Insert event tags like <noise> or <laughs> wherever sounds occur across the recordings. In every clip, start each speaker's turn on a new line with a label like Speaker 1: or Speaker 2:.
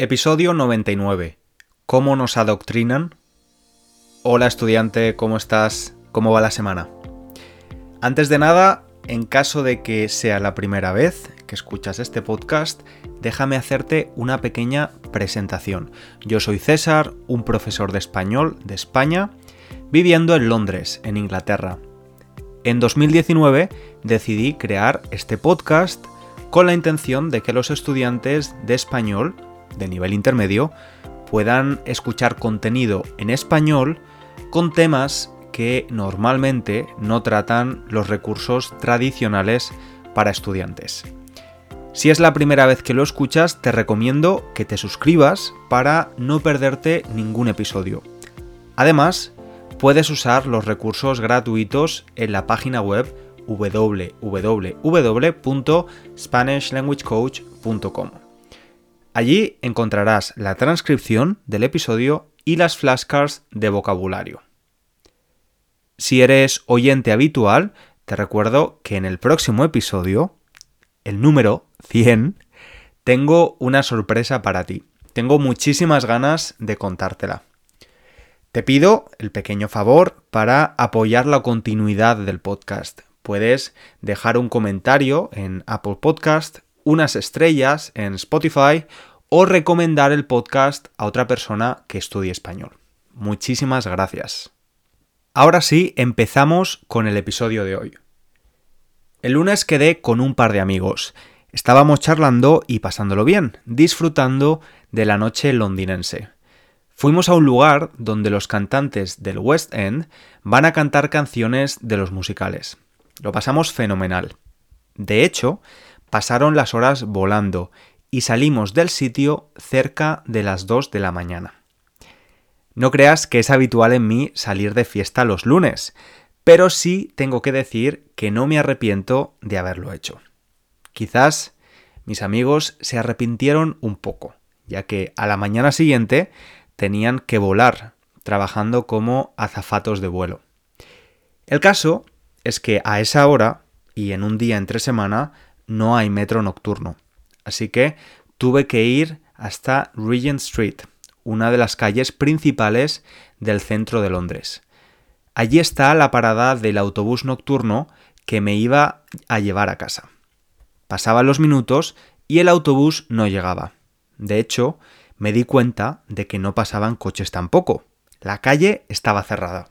Speaker 1: Episodio 99. ¿Cómo nos adoctrinan? Hola estudiante, ¿cómo estás? ¿Cómo va la semana? Antes de nada, en caso de que sea la primera vez que escuchas este podcast, déjame hacerte una pequeña presentación. Yo soy César, un profesor de español de España, viviendo en Londres, en Inglaterra. En 2019 decidí crear este podcast con la intención de que los estudiantes de español de nivel intermedio puedan escuchar contenido en español con temas que normalmente no tratan los recursos tradicionales para estudiantes. Si es la primera vez que lo escuchas, te recomiendo que te suscribas para no perderte ningún episodio. Además, puedes usar los recursos gratuitos en la página web www.spanishlanguagecoach.com. Allí encontrarás la transcripción del episodio y las flashcards de vocabulario. Si eres oyente habitual, te recuerdo que en el próximo episodio, el número 100, tengo una sorpresa para ti. Tengo muchísimas ganas de contártela. Te pido el pequeño favor para apoyar la continuidad del podcast. Puedes dejar un comentario en Apple Podcast, unas estrellas en Spotify o recomendar el podcast a otra persona que estudie español. Muchísimas gracias. Ahora sí, empezamos con el episodio de hoy. El lunes quedé con un par de amigos. Estábamos charlando y pasándolo bien, disfrutando de la noche londinense. Fuimos a un lugar donde los cantantes del West End van a cantar canciones de los musicales. Lo pasamos fenomenal. De hecho, pasaron las horas volando y salimos del sitio cerca de las 2 de la mañana. No creas que es habitual en mí salir de fiesta los lunes, pero sí tengo que decir que no me arrepiento de haberlo hecho. Quizás mis amigos se arrepintieron un poco, ya que a la mañana siguiente tenían que volar, trabajando como azafatos de vuelo. El caso es que a esa hora, y en un día entre semana, no hay metro nocturno así que tuve que ir hasta Regent Street, una de las calles principales del centro de Londres. Allí está la parada del autobús nocturno que me iba a llevar a casa. Pasaban los minutos y el autobús no llegaba. De hecho, me di cuenta de que no pasaban coches tampoco. La calle estaba cerrada.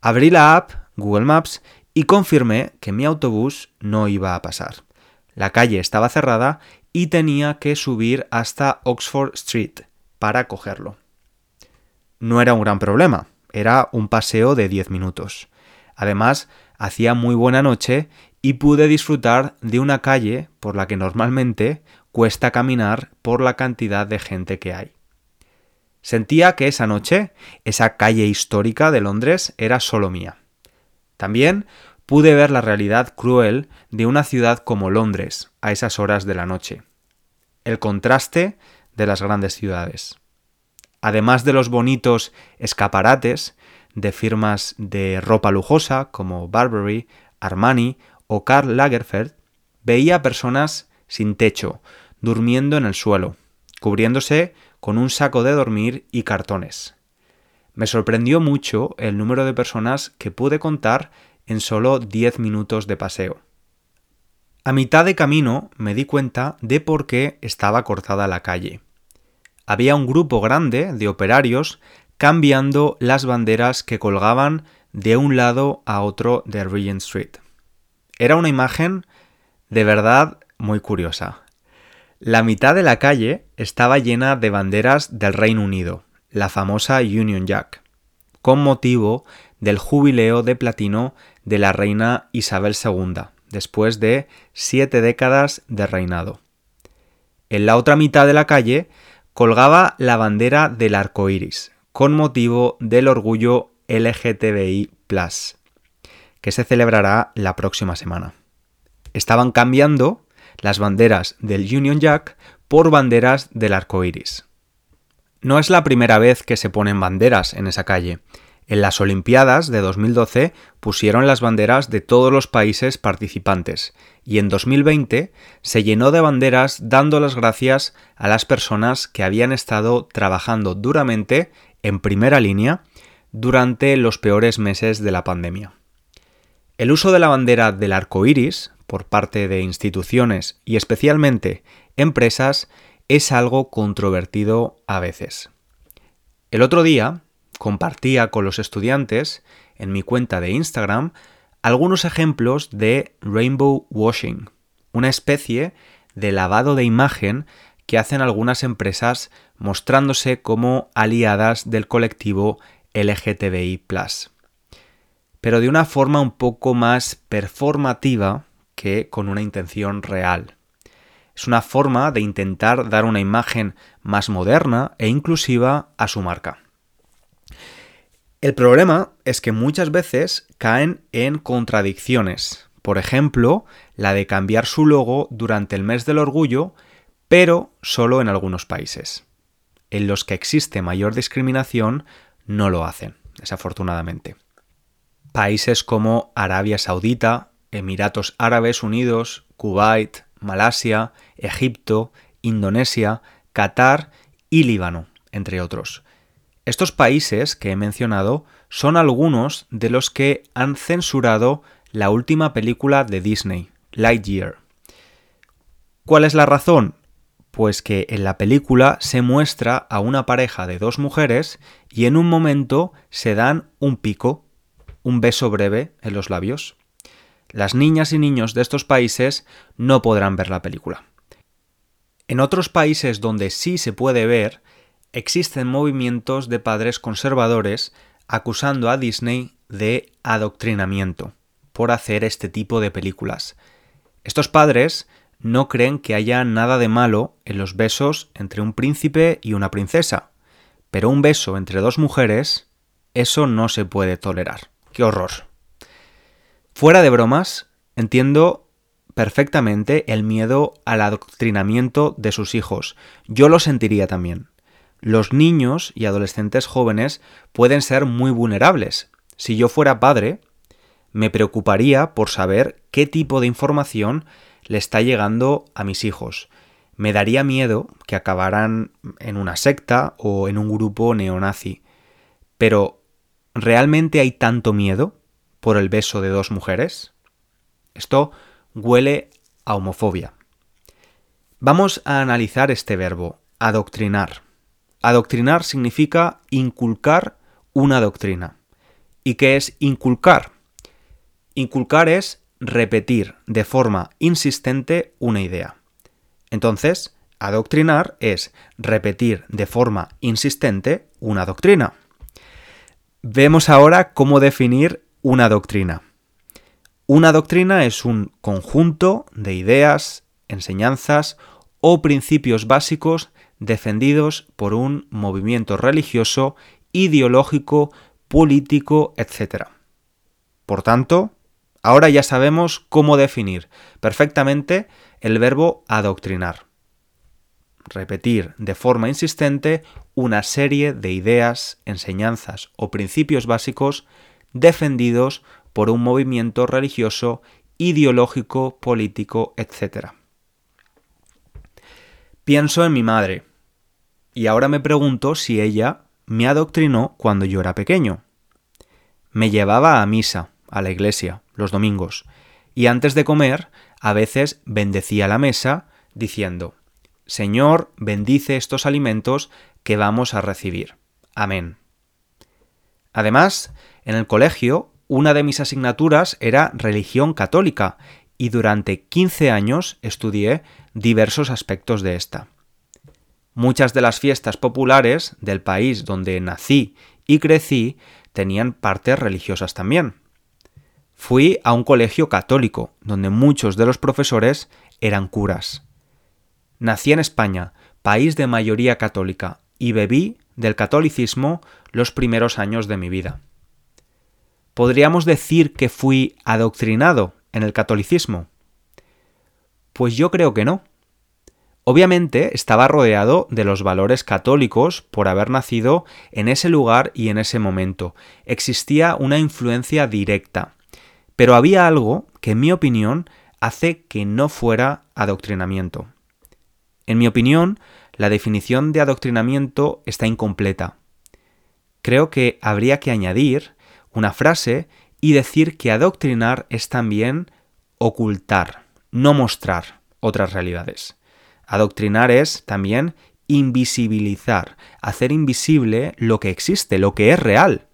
Speaker 1: Abrí la app Google Maps y confirmé que mi autobús no iba a pasar. La calle estaba cerrada y tenía que subir hasta Oxford Street para cogerlo. No era un gran problema, era un paseo de 10 minutos. Además, hacía muy buena noche y pude disfrutar de una calle por la que normalmente cuesta caminar por la cantidad de gente que hay. Sentía que esa noche, esa calle histórica de Londres era solo mía. También pude ver la realidad cruel de una ciudad como Londres a esas horas de la noche. El contraste de las grandes ciudades. Además de los bonitos escaparates de firmas de ropa lujosa como Burberry, Armani o Karl Lagerfeld, veía personas sin techo, durmiendo en el suelo, cubriéndose con un saco de dormir y cartones. Me sorprendió mucho el número de personas que pude contar en solo 10 minutos de paseo. A mitad de camino me di cuenta de por qué estaba cortada la calle. Había un grupo grande de operarios cambiando las banderas que colgaban de un lado a otro de Regent Street. Era una imagen de verdad muy curiosa. La mitad de la calle estaba llena de banderas del Reino Unido, la famosa Union Jack, con motivo del jubileo de platino de la reina Isabel II, después de siete décadas de reinado. En la otra mitad de la calle colgaba la bandera del arco iris, con motivo del orgullo LGTBI, que se celebrará la próxima semana. Estaban cambiando las banderas del Union Jack por banderas del arco iris. No es la primera vez que se ponen banderas en esa calle. En las Olimpiadas de 2012 pusieron las banderas de todos los países participantes y en 2020 se llenó de banderas dando las gracias a las personas que habían estado trabajando duramente en primera línea durante los peores meses de la pandemia. El uso de la bandera del arco iris por parte de instituciones y especialmente empresas es algo controvertido a veces. El otro día compartía con los estudiantes en mi cuenta de Instagram algunos ejemplos de rainbow washing, una especie de lavado de imagen que hacen algunas empresas mostrándose como aliadas del colectivo LGTBI pero de una forma un poco más performativa que con una intención real. Es una forma de intentar dar una imagen más moderna e inclusiva a su marca. El problema es que muchas veces caen en contradicciones. Por ejemplo, la de cambiar su logo durante el mes del orgullo, pero solo en algunos países. En los que existe mayor discriminación no lo hacen, desafortunadamente. Países como Arabia Saudita, Emiratos Árabes Unidos, Kuwait, Malasia, Egipto, Indonesia, Qatar y Líbano, entre otros. Estos países que he mencionado son algunos de los que han censurado la última película de Disney, Lightyear. ¿Cuál es la razón? Pues que en la película se muestra a una pareja de dos mujeres y en un momento se dan un pico, un beso breve en los labios. Las niñas y niños de estos países no podrán ver la película. En otros países donde sí se puede ver, existen movimientos de padres conservadores acusando a Disney de adoctrinamiento por hacer este tipo de películas. Estos padres no creen que haya nada de malo en los besos entre un príncipe y una princesa, pero un beso entre dos mujeres, eso no se puede tolerar. ¡Qué horror! Fuera de bromas, entiendo perfectamente el miedo al adoctrinamiento de sus hijos. Yo lo sentiría también los niños y adolescentes jóvenes pueden ser muy vulnerables. Si yo fuera padre, me preocuparía por saber qué tipo de información le está llegando a mis hijos. Me daría miedo que acabaran en una secta o en un grupo neonazi. Pero, ¿realmente hay tanto miedo por el beso de dos mujeres? Esto huele a homofobia. Vamos a analizar este verbo, adoctrinar. Adoctrinar significa inculcar una doctrina. ¿Y qué es inculcar? Inculcar es repetir de forma insistente una idea. Entonces, adoctrinar es repetir de forma insistente una doctrina. Vemos ahora cómo definir una doctrina. Una doctrina es un conjunto de ideas, enseñanzas o principios básicos defendidos por un movimiento religioso, ideológico, político, etc. Por tanto, ahora ya sabemos cómo definir perfectamente el verbo adoctrinar. Repetir de forma insistente una serie de ideas, enseñanzas o principios básicos defendidos por un movimiento religioso, ideológico, político, etc. Pienso en mi madre, y ahora me pregunto si ella me adoctrinó cuando yo era pequeño. Me llevaba a misa, a la iglesia, los domingos, y antes de comer, a veces bendecía la mesa diciendo, Señor, bendice estos alimentos que vamos a recibir. Amén. Además, en el colegio, una de mis asignaturas era religión católica, y durante 15 años estudié diversos aspectos de esta. Muchas de las fiestas populares del país donde nací y crecí tenían partes religiosas también. Fui a un colegio católico, donde muchos de los profesores eran curas. Nací en España, país de mayoría católica, y bebí del catolicismo los primeros años de mi vida. ¿Podríamos decir que fui adoctrinado en el catolicismo? Pues yo creo que no. Obviamente estaba rodeado de los valores católicos por haber nacido en ese lugar y en ese momento. Existía una influencia directa. Pero había algo que, en mi opinión, hace que no fuera adoctrinamiento. En mi opinión, la definición de adoctrinamiento está incompleta. Creo que habría que añadir una frase y decir que adoctrinar es también ocultar, no mostrar otras realidades. Adoctrinar es también invisibilizar, hacer invisible lo que existe, lo que es real.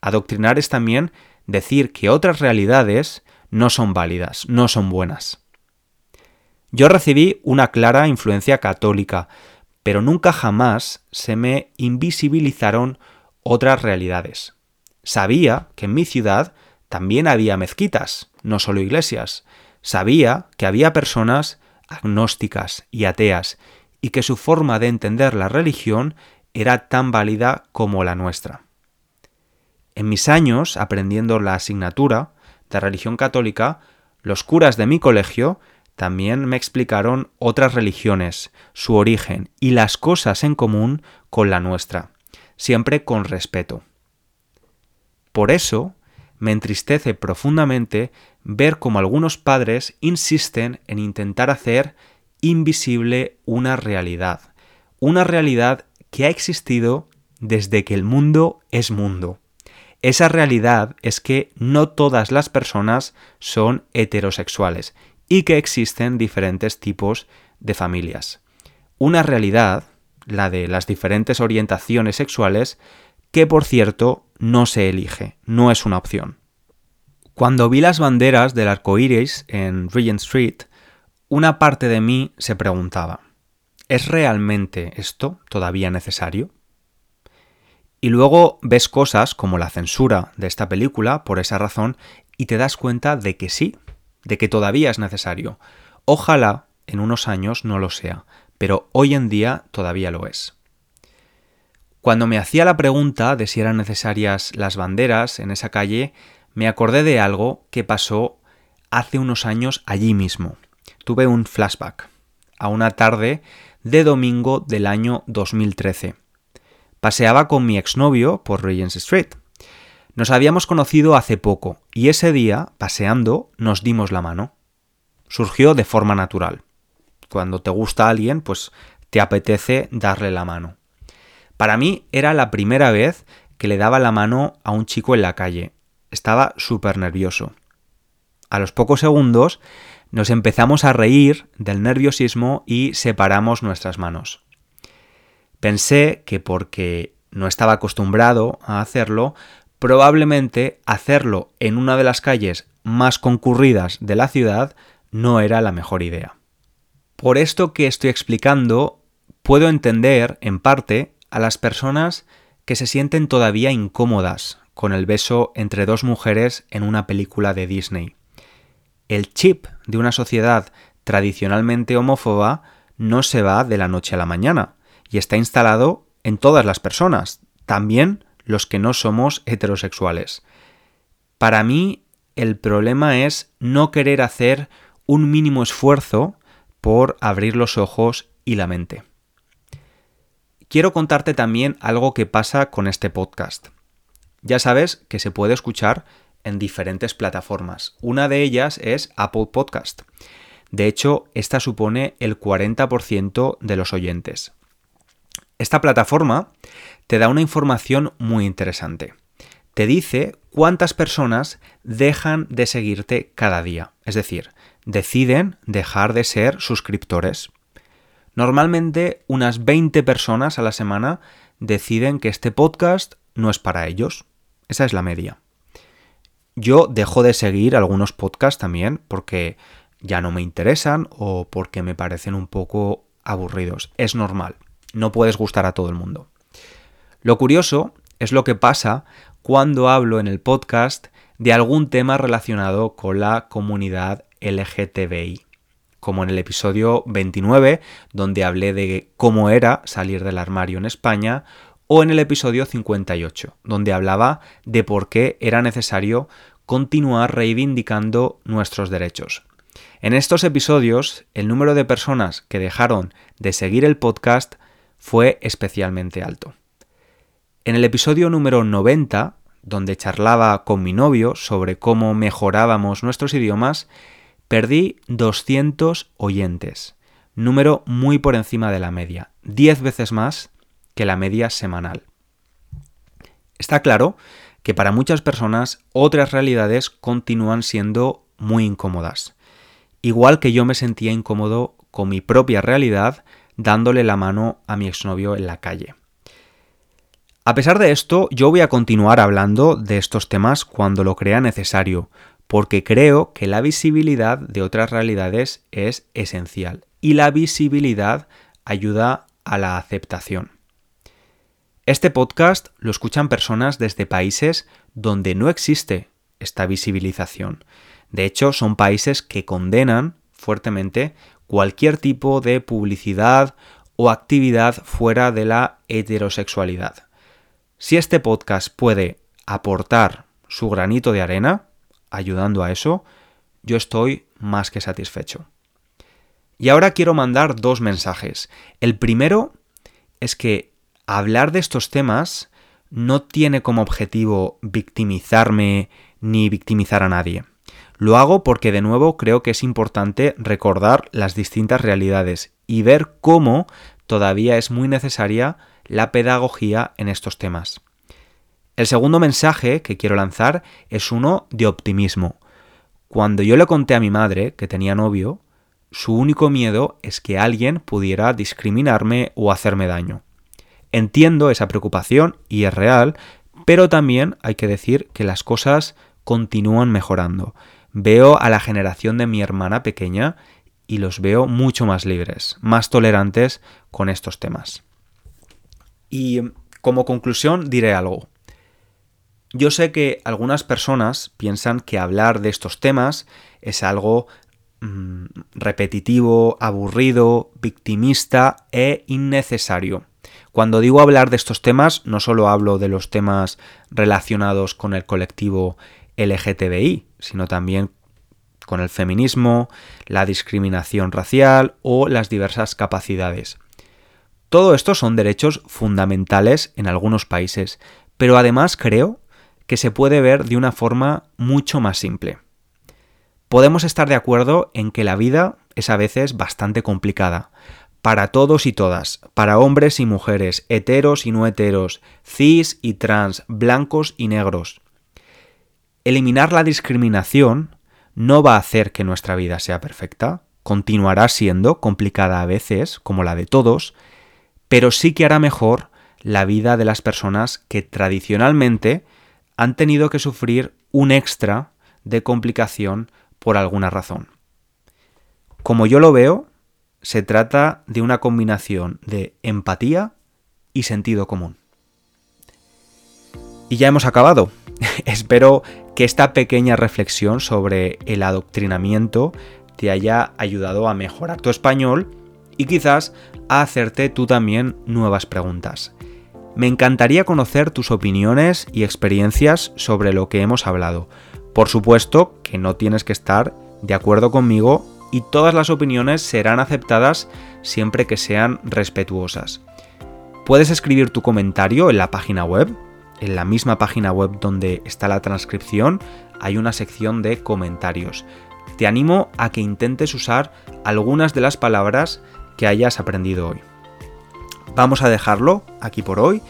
Speaker 1: Adoctrinar es también decir que otras realidades no son válidas, no son buenas. Yo recibí una clara influencia católica, pero nunca jamás se me invisibilizaron otras realidades. Sabía que en mi ciudad también había mezquitas, no solo iglesias. Sabía que había personas agnósticas y ateas, y que su forma de entender la religión era tan válida como la nuestra. En mis años aprendiendo la asignatura de religión católica, los curas de mi colegio también me explicaron otras religiones, su origen y las cosas en común con la nuestra, siempre con respeto. Por eso, me entristece profundamente ver cómo algunos padres insisten en intentar hacer invisible una realidad, una realidad que ha existido desde que el mundo es mundo. Esa realidad es que no todas las personas son heterosexuales y que existen diferentes tipos de familias. Una realidad, la de las diferentes orientaciones sexuales, que por cierto no se elige, no es una opción. Cuando vi las banderas del arco iris en Regent Street, una parte de mí se preguntaba: ¿es realmente esto todavía necesario? Y luego ves cosas como la censura de esta película por esa razón y te das cuenta de que sí, de que todavía es necesario. Ojalá en unos años no lo sea, pero hoy en día todavía lo es. Cuando me hacía la pregunta de si eran necesarias las banderas en esa calle, me acordé de algo que pasó hace unos años allí mismo. Tuve un flashback a una tarde de domingo del año 2013. Paseaba con mi exnovio por Regents Street. Nos habíamos conocido hace poco y ese día, paseando, nos dimos la mano. Surgió de forma natural. Cuando te gusta alguien, pues te apetece darle la mano. Para mí era la primera vez que le daba la mano a un chico en la calle. Estaba súper nervioso. A los pocos segundos nos empezamos a reír del nerviosismo y separamos nuestras manos. Pensé que porque no estaba acostumbrado a hacerlo, probablemente hacerlo en una de las calles más concurridas de la ciudad no era la mejor idea. Por esto que estoy explicando, puedo entender, en parte, a las personas que se sienten todavía incómodas con el beso entre dos mujeres en una película de Disney. El chip de una sociedad tradicionalmente homófoba no se va de la noche a la mañana y está instalado en todas las personas, también los que no somos heterosexuales. Para mí el problema es no querer hacer un mínimo esfuerzo por abrir los ojos y la mente quiero contarte también algo que pasa con este podcast. Ya sabes que se puede escuchar en diferentes plataformas. Una de ellas es Apple Podcast. De hecho, esta supone el 40% de los oyentes. Esta plataforma te da una información muy interesante. Te dice cuántas personas dejan de seguirte cada día. Es decir, deciden dejar de ser suscriptores. Normalmente unas 20 personas a la semana deciden que este podcast no es para ellos. Esa es la media. Yo dejo de seguir algunos podcasts también porque ya no me interesan o porque me parecen un poco aburridos. Es normal. No puedes gustar a todo el mundo. Lo curioso es lo que pasa cuando hablo en el podcast de algún tema relacionado con la comunidad LGTBI como en el episodio 29, donde hablé de cómo era salir del armario en España, o en el episodio 58, donde hablaba de por qué era necesario continuar reivindicando nuestros derechos. En estos episodios, el número de personas que dejaron de seguir el podcast fue especialmente alto. En el episodio número 90, donde charlaba con mi novio sobre cómo mejorábamos nuestros idiomas, perdí 200 oyentes, número muy por encima de la media, 10 veces más que la media semanal. Está claro que para muchas personas otras realidades continúan siendo muy incómodas. Igual que yo me sentía incómodo con mi propia realidad dándole la mano a mi exnovio en la calle. A pesar de esto, yo voy a continuar hablando de estos temas cuando lo crea necesario, porque creo que la visibilidad de otras realidades es esencial y la visibilidad ayuda a la aceptación. Este podcast lo escuchan personas desde países donde no existe esta visibilización. De hecho, son países que condenan fuertemente cualquier tipo de publicidad o actividad fuera de la heterosexualidad. Si este podcast puede aportar su granito de arena, ayudando a eso, yo estoy más que satisfecho. Y ahora quiero mandar dos mensajes. El primero es que hablar de estos temas no tiene como objetivo victimizarme ni victimizar a nadie. Lo hago porque de nuevo creo que es importante recordar las distintas realidades y ver cómo todavía es muy necesaria la pedagogía en estos temas. El segundo mensaje que quiero lanzar es uno de optimismo. Cuando yo le conté a mi madre que tenía novio, su único miedo es que alguien pudiera discriminarme o hacerme daño. Entiendo esa preocupación y es real, pero también hay que decir que las cosas continúan mejorando. Veo a la generación de mi hermana pequeña y los veo mucho más libres, más tolerantes con estos temas. Y como conclusión diré algo. Yo sé que algunas personas piensan que hablar de estos temas es algo mm, repetitivo, aburrido, victimista e innecesario. Cuando digo hablar de estos temas, no solo hablo de los temas relacionados con el colectivo LGTBI, sino también con el feminismo, la discriminación racial o las diversas capacidades. Todo esto son derechos fundamentales en algunos países, pero además creo que se puede ver de una forma mucho más simple. Podemos estar de acuerdo en que la vida es a veces bastante complicada, para todos y todas, para hombres y mujeres, heteros y no heteros, cis y trans, blancos y negros. Eliminar la discriminación no va a hacer que nuestra vida sea perfecta, continuará siendo complicada a veces, como la de todos, pero sí que hará mejor la vida de las personas que tradicionalmente han tenido que sufrir un extra de complicación por alguna razón. Como yo lo veo, se trata de una combinación de empatía y sentido común. Y ya hemos acabado. <laughs> Espero que esta pequeña reflexión sobre el adoctrinamiento te haya ayudado a mejorar tu español y quizás a hacerte tú también nuevas preguntas. Me encantaría conocer tus opiniones y experiencias sobre lo que hemos hablado. Por supuesto que no tienes que estar de acuerdo conmigo y todas las opiniones serán aceptadas siempre que sean respetuosas. Puedes escribir tu comentario en la página web. En la misma página web donde está la transcripción hay una sección de comentarios. Te animo a que intentes usar algunas de las palabras que hayas aprendido hoy. Vamos a dejarlo aquí por hoy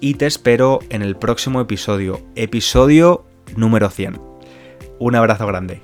Speaker 1: y te espero en el próximo episodio, episodio número 100. Un abrazo grande.